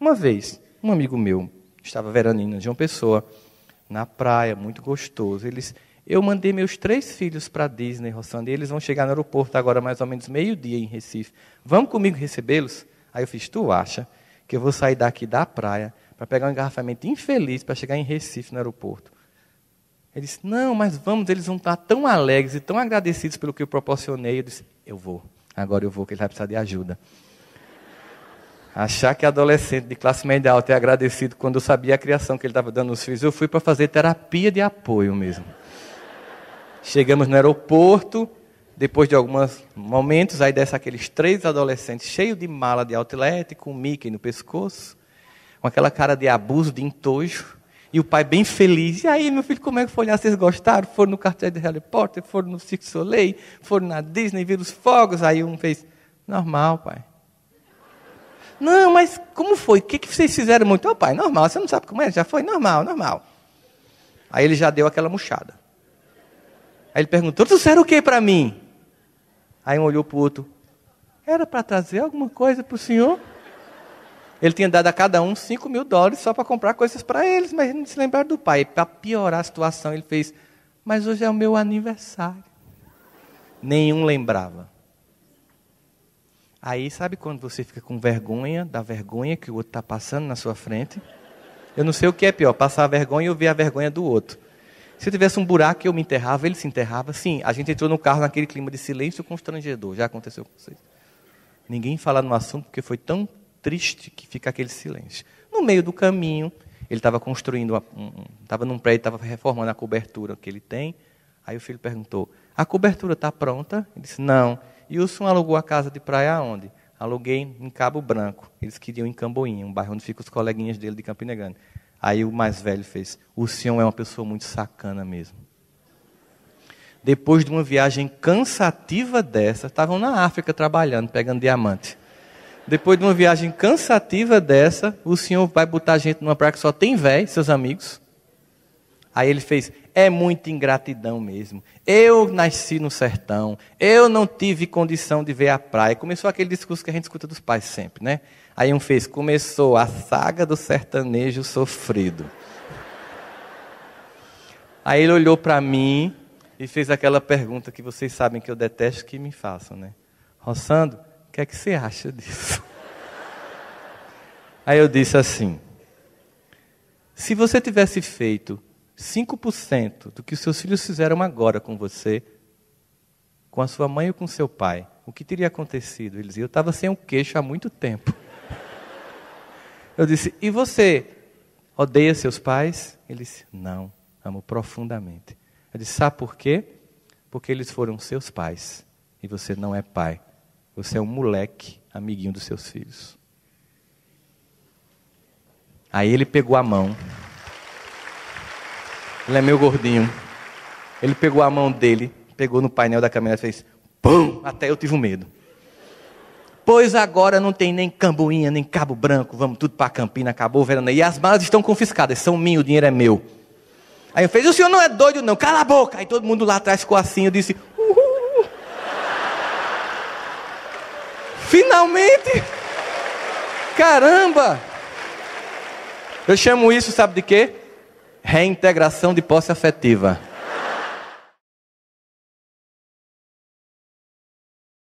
Uma vez, um amigo meu estava veranino de uma pessoa na praia, muito gostoso. Eles, eu mandei meus três filhos para Disney, Rossandra, e eles vão chegar no aeroporto agora mais ou menos meio-dia em Recife. Vamos comigo recebê-los? Aí eu fiz, tu acha que eu vou sair daqui da praia para pegar um engarrafamento infeliz para chegar em Recife no aeroporto? Ele disse, não, mas vamos, eles vão estar tão alegres e tão agradecidos pelo que eu proporcionei. Eu disse, eu vou, agora eu vou, que ele vai precisar de ajuda. Achar que adolescente de classe média alta é agradecido quando eu sabia a criação que ele estava dando aos filhos, eu fui para fazer terapia de apoio mesmo. Chegamos no aeroporto, depois de alguns momentos, aí desce aqueles três adolescentes cheios de mala de outlet, com Mickey no pescoço, com aquela cara de abuso, de entojo. E o pai bem feliz. E aí, meu filho, como é que foi lá? Vocês gostaram? Foram no cartel de Harry Potter? Foram no Cirque Soleil? Foram na Disney? Viram os fogos? Aí um fez, normal, pai. Não, mas como foi? O que, que vocês fizeram muito? Ô, oh, pai, normal. Você não sabe como é? Já foi? Normal, normal. Aí ele já deu aquela murchada. Aí ele perguntou, trouxeram o que para mim? Aí um olhou para o outro. Era para trazer alguma coisa para o senhor? Ele tinha dado a cada um 5 mil dólares só para comprar coisas para eles, mas não se lembraram do pai. Para piorar a situação, ele fez: Mas hoje é o meu aniversário. Nenhum lembrava. Aí, sabe quando você fica com vergonha da vergonha que o outro está passando na sua frente? Eu não sei o que é pior, passar a vergonha ou ver a vergonha do outro. Se eu tivesse um buraco, eu me enterrava, ele se enterrava. Sim, a gente entrou no carro naquele clima de silêncio constrangedor. Já aconteceu com vocês? Ninguém fala no assunto porque foi tão triste que fica aquele silêncio. No meio do caminho, ele estava construindo, estava num prédio, estava reformando a cobertura que ele tem. Aí o filho perguntou: A cobertura está pronta? Ele disse: Não. E o senhor alugou a casa de praia aonde? Aluguei em Cabo Branco. Eles queriam em Camboinha, um bairro onde ficam os coleguinhas dele de Campina Grande. Aí o mais velho fez: O senhor é uma pessoa muito sacana mesmo. Depois de uma viagem cansativa dessa, estavam na África trabalhando, pegando diamante. Depois de uma viagem cansativa dessa, o senhor vai botar a gente numa praia que só tem véi, seus amigos. Aí ele fez, é muita ingratidão mesmo. Eu nasci no sertão, eu não tive condição de ver a praia. Começou aquele discurso que a gente escuta dos pais sempre, né? Aí um fez, começou a saga do sertanejo sofrido. Aí ele olhou para mim e fez aquela pergunta que vocês sabem que eu detesto que me façam, né? Roçando, o que é que você acha disso? Aí eu disse assim: se você tivesse feito 5% do que os seus filhos fizeram agora com você, com a sua mãe ou com seu pai, o que teria acontecido? Eles diziam: eu estava sem o um queixo há muito tempo. Eu disse: e você odeia seus pais? Ele disse: não, amo profundamente. Eu disse: sabe por quê? Porque eles foram seus pais e você não é pai. Você é um moleque, amiguinho dos seus filhos. Aí ele pegou a mão. Ele é meu gordinho. Ele pegou a mão dele, pegou no painel da caminhonete e fez pum! Até eu tive um medo. Pois agora não tem nem Camboinha, nem Cabo Branco, vamos tudo para Campina, acabou o verão. E as malas estão confiscadas, são minhas, o dinheiro é meu. Aí eu fiz, o senhor não é doido não, cala a boca. Aí todo mundo lá atrás ficou assim, eu disse, Finalmente! Caramba! Eu chamo isso, sabe de quê? Reintegração de posse afetiva.